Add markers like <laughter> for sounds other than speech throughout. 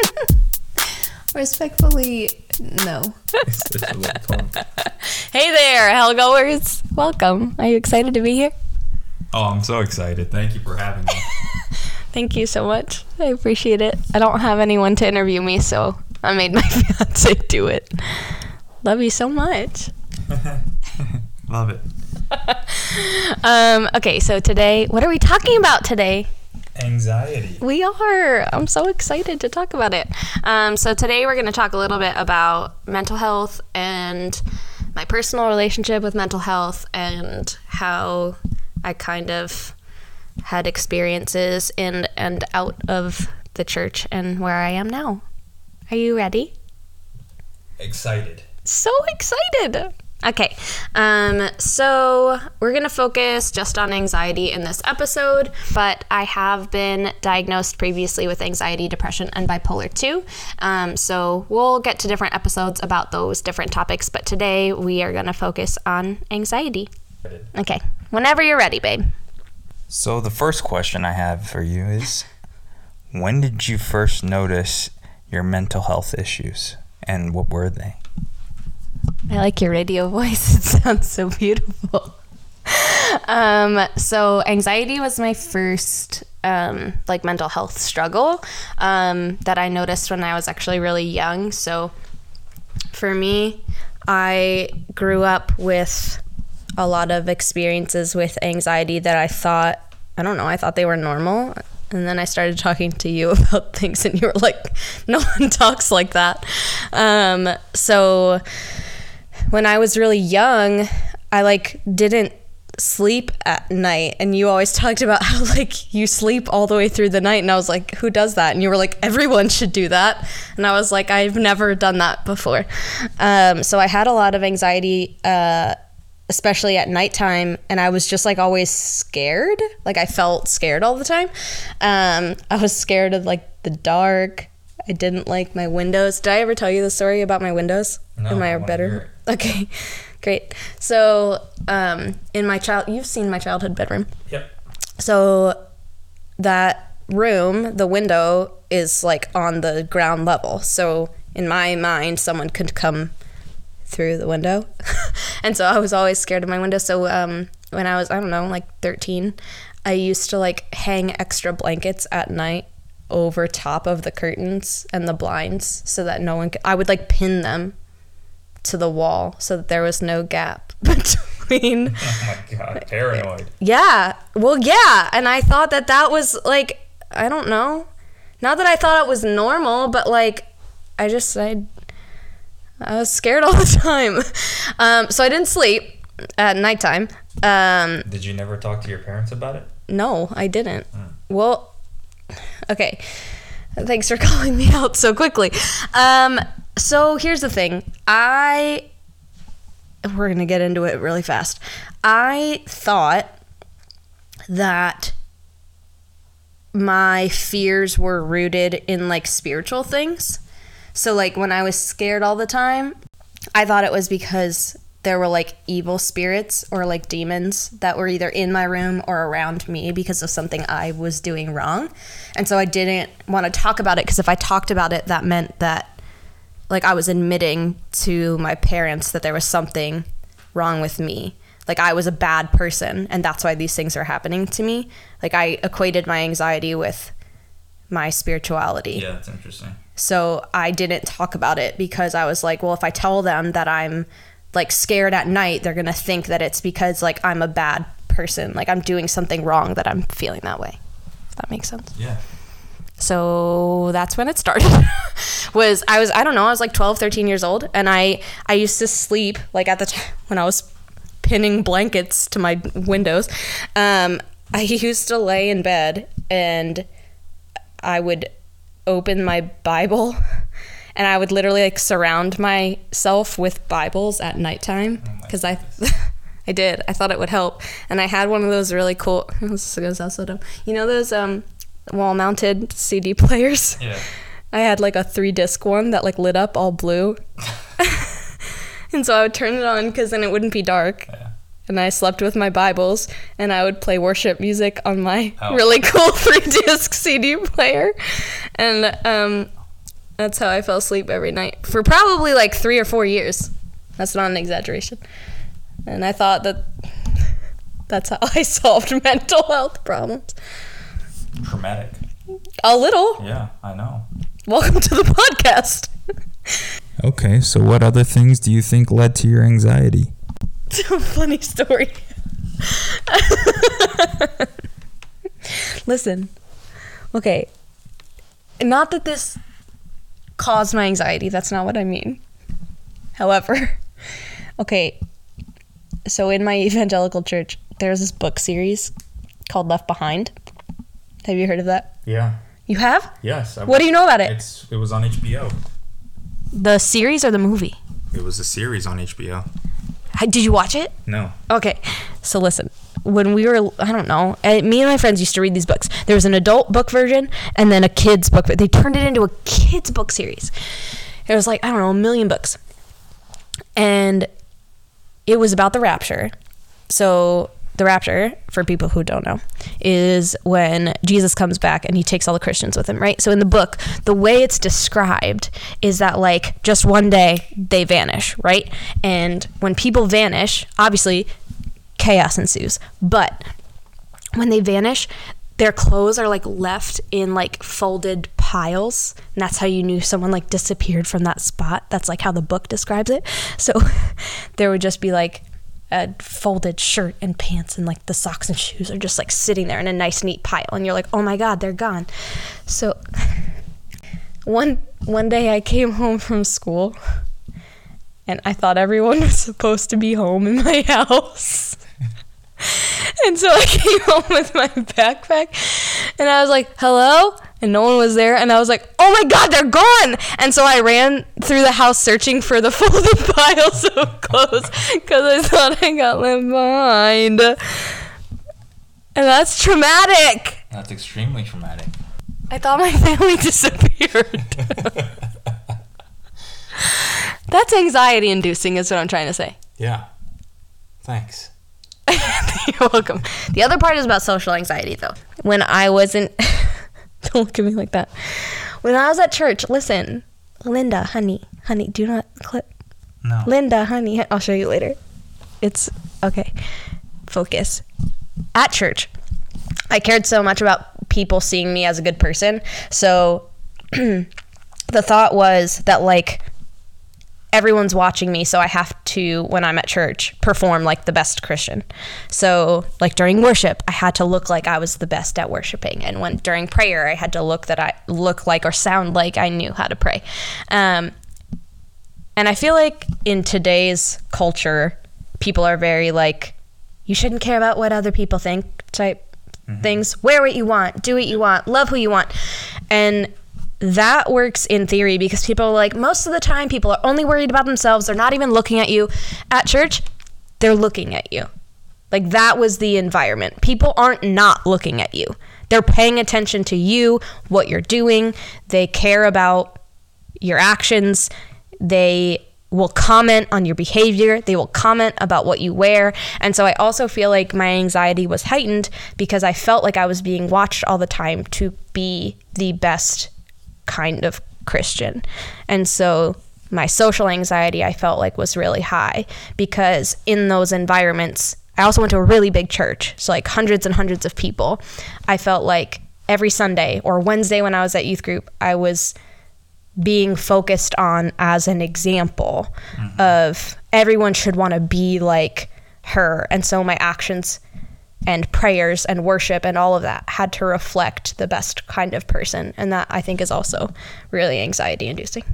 <laughs> Respectfully, no. It's, it's a little tone. Hey there, Hellgoers. Welcome. Are you excited to be here? Oh, I'm so excited. Thank you for having me. <laughs> Thank you so much. I appreciate it. I don't have anyone to interview me, so I made my <laughs> fiance do it. Love you so much. Love it. Um, okay, so today, what are we talking about today? Anxiety. We are. I'm so excited to talk about it. Um, so today we're going to talk a little bit about mental health and my personal relationship with mental health and how I kind of had experiences in and out of the church and where I am now. Are you ready? Excited. so excited. Okay, um, so we're gonna focus just on anxiety in this episode, but I have been diagnosed previously with anxiety, depression, and bipolar 2. Um, so we'll get to different episodes about those different topics, but today we are gonna focus on anxiety. Okay, whenever you're ready, babe. So the first question I have for you is when did you first notice your mental health issues and what were they? I like your radio <laughs> voice. It sounds so beautiful. Um, so anxiety was my first um, like mental health struggle um, that I noticed when I was actually really young. So for me, I grew up with a lot of experiences with anxiety that I thought I don't know, I thought they were normal. And then I started talking to you <laughs> about things, and you were like, no one <laughs> talks like that. Um, so when I was really young, I like didn't sleep at night. And you always talked about how <laughs> like you sleep all the way through the night. And I was like who does that? And you were like everyone should do that. And I was like I've never done that before. Um, so I had a lot of anxiety uh, especially at nighttime. And I was just like always scared. Like I felt scared all the time. Um, I was scared of like the dark. I didn't like my windows. Did I ever tell you the story about my windows? No, my I hear <laughs> Okay, great. So, um, in my child, you've seen my childhood bedroom. Yep. So, that room, the window is like on the ground level. So, in my mind, someone could come through the window. <laughs> and so I was always scared of my window. So, um, when I was, I don't know, like 13, I used to like hang extra blankets at night over top of the curtains and the blinds so that no one could, I would like pin them to the wall so that there was no gap <laughs> between <laughs> Oh my god, paranoid. yeah well yeah and i thought that that was like i don't know. Not that i thought it was normal but like i just i i was scared <laughs> all the time. Um, so i didn't sleep at nighttime um, Did you never talk to your parents about it? no i didn't. Well okay. Thanks for calling me out so quickly. Um, so here's the thing. I we're gonna get into it really fast. I thought that my fears were rooted in like spiritual things. So like when i was scared all the time i thought it was because there were like evil spirits or like demons that were either in my room or around me because of something I was doing wrong. And so I didn't want to talk about it because if I talked about it, that meant that like I was admitting to my parents that there was something wrong with me. Like I was a bad person and that's why these things are happening to me. Like I equated my anxiety with my spirituality. Yeah, that's interesting. So I didn't talk about it because I was like, well, if I tell them that I'm like scared at night, they're going to think that it's because like I'm a bad person, like I'm doing something wrong that I'm feeling that way. If that makes sense. Yeah. So that's when it started. <laughs> was I was I don't know, I was like 12, 13 years old and I I used to sleep like at the time when I was pinning blankets to my windows. Um I <laughs> used to lay in bed and I would open my Bible and I would literally like surround myself with Bibles at nighttime because I <laughs> I did. I thought it would help. And I had one of those really cool this goes out so dumb. You know those um wall mounted CD players? Yeah. <laughs> I had like a three disc one that like lit up all blue. <laughs> <laughs> and so I would turn it on because then it wouldn't be dark. Yeah. And I slept with my Bibles and I would play worship music on my Oh. really cool three disc CD player. And um, That's how I fell asleep every night for probably like three or four years. That's not an exaggeration. And I thought that that's how I solved mental health problems. Traumatic. A little. Yeah, I know. Welcome to the podcast. Okay, so what other things do you think led to your anxiety? It's <laughs> a funny story. Listen, okay, not that this caused my anxiety, that's not what I mean. However, <laughs> okay, so in my evangelical church, there's this book series called Left Behind. Have you heard of that? Yeah. You have? Yes. I, What do you know about it? It's it was on HBO. The series or the movie? It was a series on HBO. Hi- Did you watch it? No. Okay, so listen. When we were, I don't know, uh, me and my friends used to read these books. There was an adult book version and then a kids book. They turned it into a kids book series. It was like I don't know, a million books, and it was about the rapture. So the rapture, for people who don't know, is when Jesus comes back and he takes all the Christians with him, right? So in the book, the way it's described is that like just one day they vanish, right? And when people vanish, obviously chaos ensues. But when they vanish, their clothes are like left in like folded piles. And that's how you knew someone like disappeared from that spot. That's like how the book describes it. So <laughs> there would just be like a folded shirt and pants and like the socks and shoes are just like sitting there in a nice neat pile and you're like, "Oh my god, they're gone." So <laughs> one one day I came home from school and I thought everyone was supposed to be home in my <laughs> house. And so I <laughs> came home with my backpack and I was like, hello? And no one was there. And I was like, oh my God, they're gone. And so I ran through the house searching for the <laughs> folded piles of clothes because I thought I got left behind. And that's traumatic. That's extremely traumatic. I thought my family <laughs> disappeared. that's anxiety inducing, is what I'm trying to say. Yeah. Thanks. <laughs> You're welcome. The other part is about social anxiety, though. When I wasn't, <laughs> don't look at me like that. When I was at church, listen, Linda, honey, honey, do not clip. No. Linda, honey, I'll show you later. It's okay. Focus. At church, I cared so much about people seeing me as a good person. So <clears throat> the thought was that, like, everyone's watching me, so I have to, when I'm at church, perform like the best Christian. So, like during worship, I had to look like I was the best at worshiping, and when during prayer, I had to look that I look like or sound like I knew how to pray. Um, and I feel like in today's culture, people are very like, you shouldn't care about what other people think type things. Wear what you want, do what you want, love who you want. And that works in theory because people are like, most of the time, people are only worried about themselves. They're not even looking at you. At church, they're looking at you. Like that was the environment. People aren't not looking at you. They're paying attention to you, what you're doing. They care about your actions. They will comment on your behavior. They will comment about what you wear. And so I also feel like my anxiety was heightened because I felt like I was being watched all the time to be the best kind of Christian. And so my social anxiety I felt like was really high because in those environments, I also went to a really big church, so like hundreds and hundreds of people. I felt like every Sunday or Wednesday when I was at youth group, I was being focused on as an example mm-hmm. of everyone should want to be like her. And so my actions and prayers and worship and all of that had to reflect the best kind of person. And that I think is also really anxiety inducing.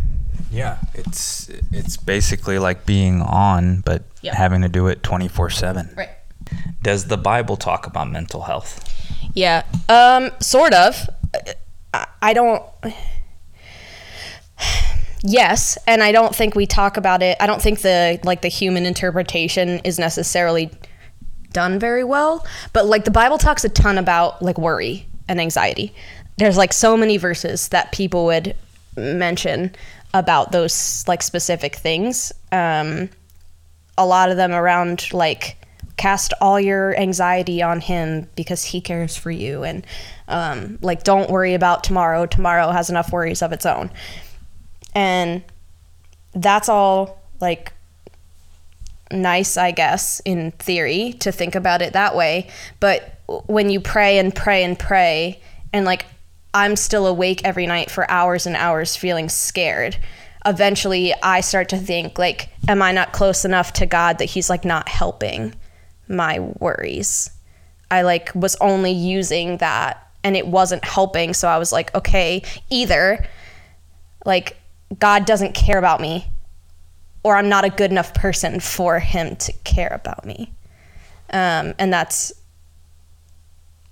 Yeah, it's it's basically like being on, but Yep. having to do it twenty four seven. Right. Does the Bible talk about mental health? Yeah. Um, sort of. I, I don't. Yes, and I don't think we talk about it. I don't think the like the human interpretation is necessarily done very well. But like the Bible talks a ton about like worry and anxiety. There's like so many verses that people would mention about those like specific things. Um, a lot of them around like cast all your anxiety on him because he cares for you and um, like don't worry about tomorrow tomorrow has enough worries of its own And that's all like nice, I guess, in theory to think about it that way. But when you pray and pray and pray, and like I'm still awake every night for hours and hours feeling scared, eventually I start to think, like, am I not close enough to God that He's like not helping my worries? I like was only using that and it wasn't helping. So I was like, okay, either like God doesn't care about me or I'm not a good enough person for him to care about me. Um, and that's,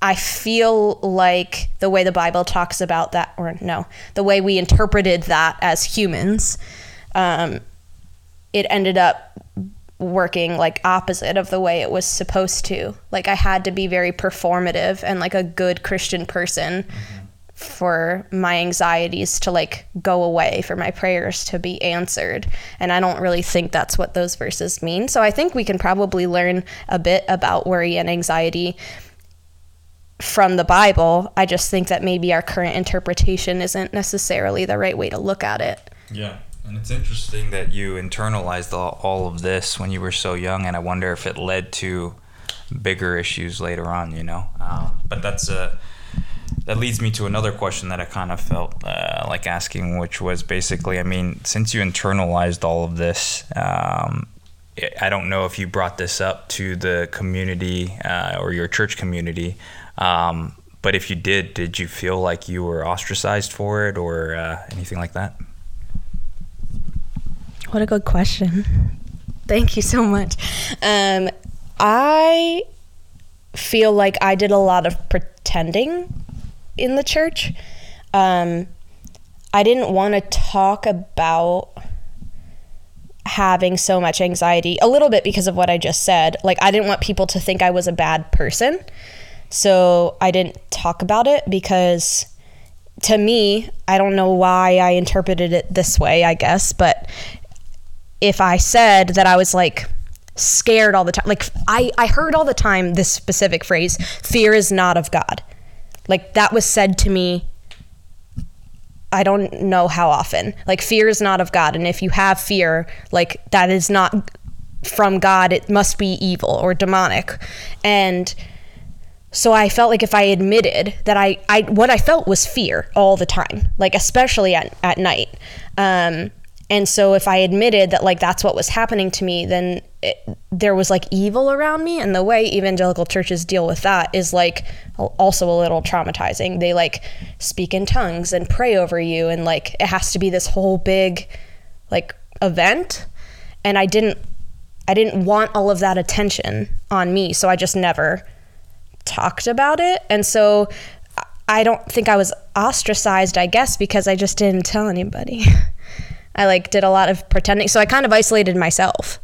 I feel like the way the Bible talks about that, or no, the way we interpreted that as humans, um, it ended up working like opposite of the way it was supposed to. Like I had to be very performative and like a good Christian person for my anxieties to like go away, for my prayers to be answered. And I don't really think that's what those verses mean. So I think we can probably learn a bit about worry and anxiety from the Bible. I just think that maybe our current interpretation isn't necessarily the right way to look at it. Yeah. And it's interesting that you internalized all, all of this when you were so young, and I wonder if it led to bigger issues later on, you know? Uh, but that's a. That leads me to another question that I kind of felt uh, like asking, which was basically, I mean, since you internalized all of this, um, I don't know if you brought this up to the community uh, or your church community, um, but if you did, did you feel like you were ostracized for it or uh, anything like that? What a good question. Thank you so much. Um, I feel like I did a lot of pretending in the church. Um, I didn't want to talk about having so much anxiety a little bit because of what I just said. Like, I didn't want people to think I was a bad person. So I didn't talk about it because to me, I don't know why I interpreted it this way, I guess, but if I said that I was like scared all the time, like I, I heard all the time this specific phrase, fear is not of God. Like that was said to me, I don't know how often. Like fear is not of God. And if you have fear, like that is not from God, it must be evil or demonic. And so I felt like if I admitted that I, I what I felt was fear all the time, like especially at, at night. Um, and so if I admitted that like that's what was happening to me, then it, there was like evil around me. And the way evangelical churches deal with that is like also a little traumatizing. They like speak in tongues and pray over you, and like it has to be this whole big like event. And I didn't I didn't want all of that attention on me, so I just never talked about it. And so I don't think I was ostracized, I guess, because I just didn't tell anybody. <laughs> I like did a lot of pretending. So I kind of isolated myself.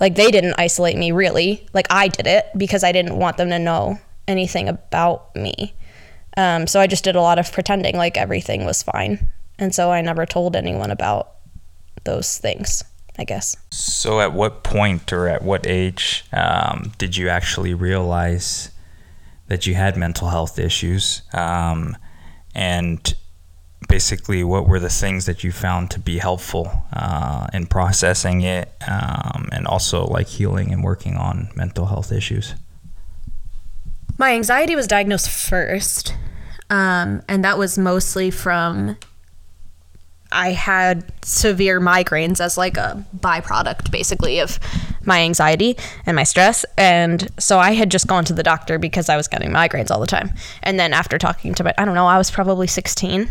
Like they didn't isolate me really. Like I did it because I didn't want them to know anything about me. Um, so I just did a lot of pretending like everything was fine. And so I never told anyone about those things, I guess. So at what point or at what age um, did you actually realize that you had mental health issues? Um, and basically what were the things that you found to be helpful uh, in processing it um, and also like healing and working on mental health issues? My anxiety was diagnosed first um, and that was mostly from i had severe migraines as like a byproduct basically of my anxiety and my stress and so i had just gone to the doctor because i was getting migraines all the time. And then after talking to my i don't know i was probably 16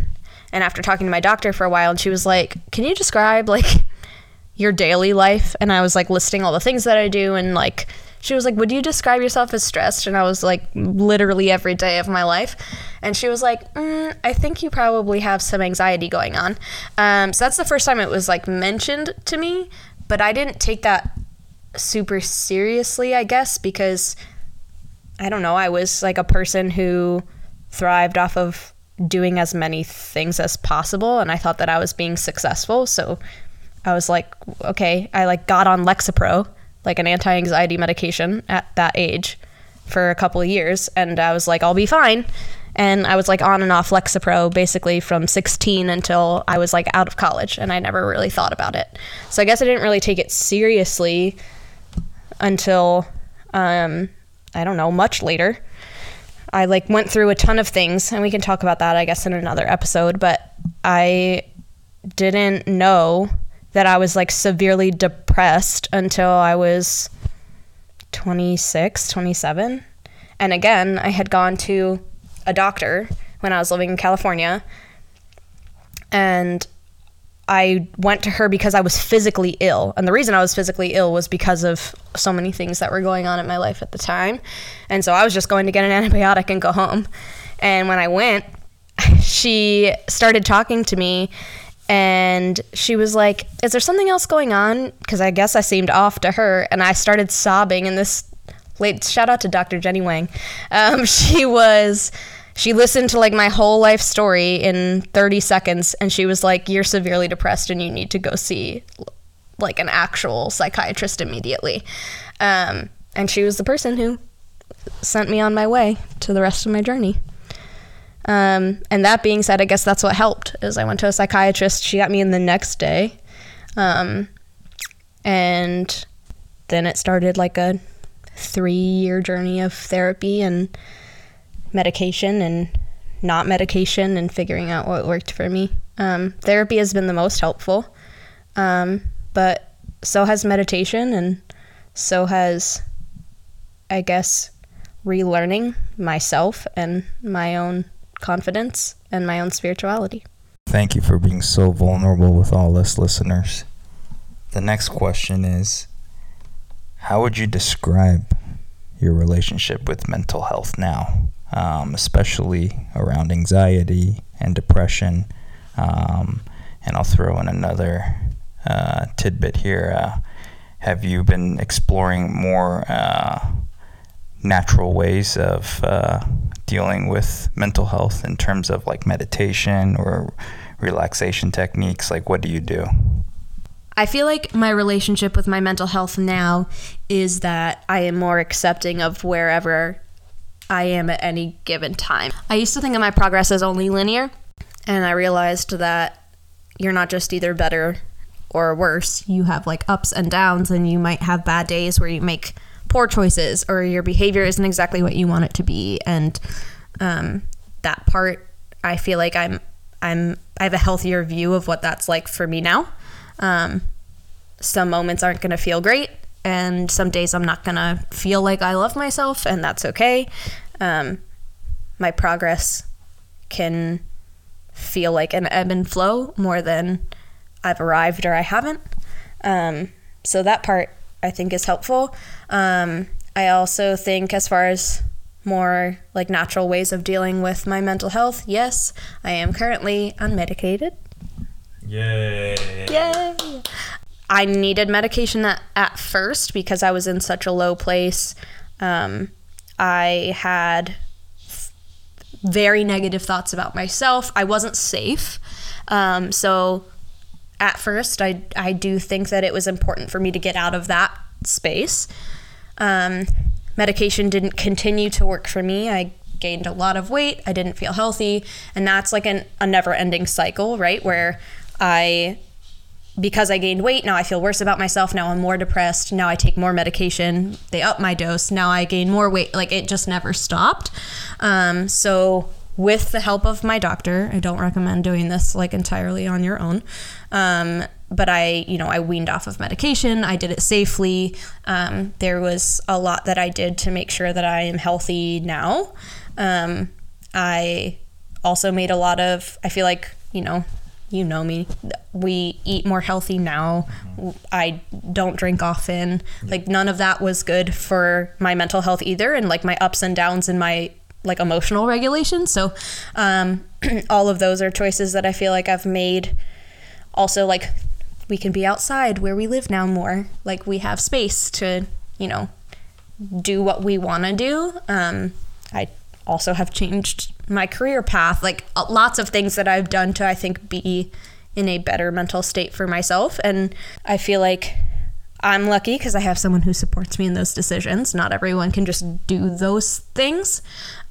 and after talking to my doctor for a while, and she was like, "Can you describe like your daily life?" And I was like listing all the things that I do, and like she was like, "Would you describe yourself as stressed?" And I was like, "Literally every day of my life." And she was like, mm, "I think you probably have some anxiety going on." Um, so that's the first time it was like mentioned to me, but I didn't take that super seriously, I guess, because I don't know. I was like a person who thrived off of doing as many things as possible and I thought that I was being successful. So I was like, okay, I like got on Lexapro, like an anti-anxiety medication at that age for a couple of years and I was like, I'll be fine. And I was like on and off Lexapro basically from 16 until I was like out of college, and I never really thought about it. So I guess I didn't really take it seriously until um, I don't know, much later. I like went through a ton of things, and we can talk about that, I guess, in another episode. But I didn't know that I was like severely depressed until I was 26, 27. And again, I had gone to a doctor when I was living in California. And I went to her because I was physically ill. And the reason I was physically ill was because of so many things that were going on in my life at the time. And so I was just going to get an <laughs> antibiotic and go home. And when I went, <laughs> she started talking to me and she was like, Is there something else going on? Because I guess I seemed off to her. And I started sobbing. And this late shout out to Dr. Jenny Wang. Um, <laughs> she was she listened to like my whole life story in 30 seconds and she was like you're severely depressed and you need to go see like an actual psychiatrist immediately. Um, and she was the person who sent me on my way to the rest of my journey. Um, and that being said i guess that's what helped is i went to a psychiatrist. She got me in the next day. Um, and then it started like a three year journey of therapy and medication and not medication and figuring out what worked for me. Um, therapy has been the most helpful, um, but so has meditation and so has, I guess, relearning myself and my own confidence and my own spirituality. Thank you for being so vulnerable with all us listeners. The next question is How would you describe your relationship with mental health now? Um, especially around anxiety and depression. Um, and I'll throw in another uh, tidbit here. Uh, have you been exploring more uh, natural ways of uh, dealing with mental health in terms of like meditation or relaxation techniques? Like, what do you do? I feel like my relationship with my mental health now is that I am more accepting of wherever I am at any given time. I used to think of my progress as only linear, and I realized that you're not just either better or worse. You have like ups and downs, and you might have bad days where you make poor choices or your behavior isn't exactly what you want it to be. And um, that part, I feel like I'm I'm I have a healthier view of what that's like for me now. Um, some moments aren't going to feel great, and some days I'm not gonna feel like I love myself, and that's okay. Um, my progress can feel like an ebb and flow more than I've arrived or I haven't. Um, so that part I think is helpful. Um, I also think, as far as more like natural ways of dealing with my mental health, yes, I am currently unmedicated. Yay. Yay! I needed medication at, at first because I was in such a low place. Um, I had very negative thoughts about myself. I wasn't safe. Um, so at first, I, I do think that it was important for me to get out of that space. Um, medication didn't continue to work for me. I gained a lot of weight. I didn't feel healthy. And that's like an, a never ending cycle, right? Where I because I gained weight, now I feel worse about myself. Now I'm more depressed. Now I take more medication. They up my dose. Now I gain more weight. Like it just never stopped. Um, so, with the help of my doctor, I don't recommend doing this like entirely on your own. Um, but I, you know, I weaned off of medication. I did it safely. Um, there was a lot that I did to make sure that I am healthy now. Um, I also made a lot of, I feel like, you know, you know me. We eat more healthy now. I don't drink often. Like none of that was good for my mental health either, and like my ups and downs in my like emotional regulation. So, um, <clears throat> all of those are choices that I feel like I've made. Also, like we can be outside where we live now more. Like we have space to, you know, do what we want to do. Um, I also have changed my career path, like uh, lots of things that I've done to, I think, be in a better mental state for myself. And I feel like I'm lucky because I have someone who supports me in those decisions. Not everyone can just do those things.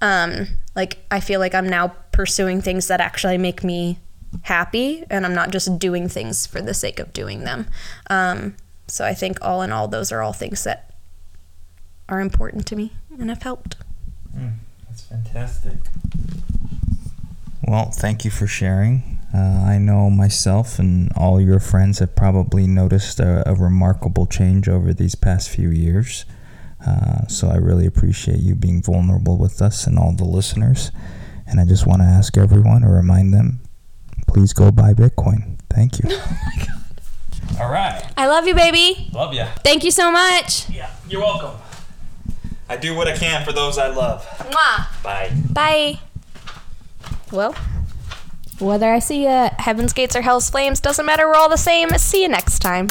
Um, like I feel like I'm now pursuing things that actually make me happy and I'm not just doing things for the sake of doing them. Um, so I think all in all, those are all things that are important to me and have helped. Mm, that's fantastic. Well, thank you for sharing. Uh, I know myself and all your friends have probably noticed a, a remarkable change over these past few years. Uh, so I really appreciate you being vulnerable with us and all the listeners. And I just want to ask everyone or remind them please go buy Bitcoin. Thank you. <laughs> All right. I love you, baby. Love ya. Thank you so much. Yeah, you're welcome. I do what I can for those I love. Mwah. Bye. Bye. Well, whether I see uh, Heaven's Gates or Hell's Flames doesn't matter. We're all the same. See you next time.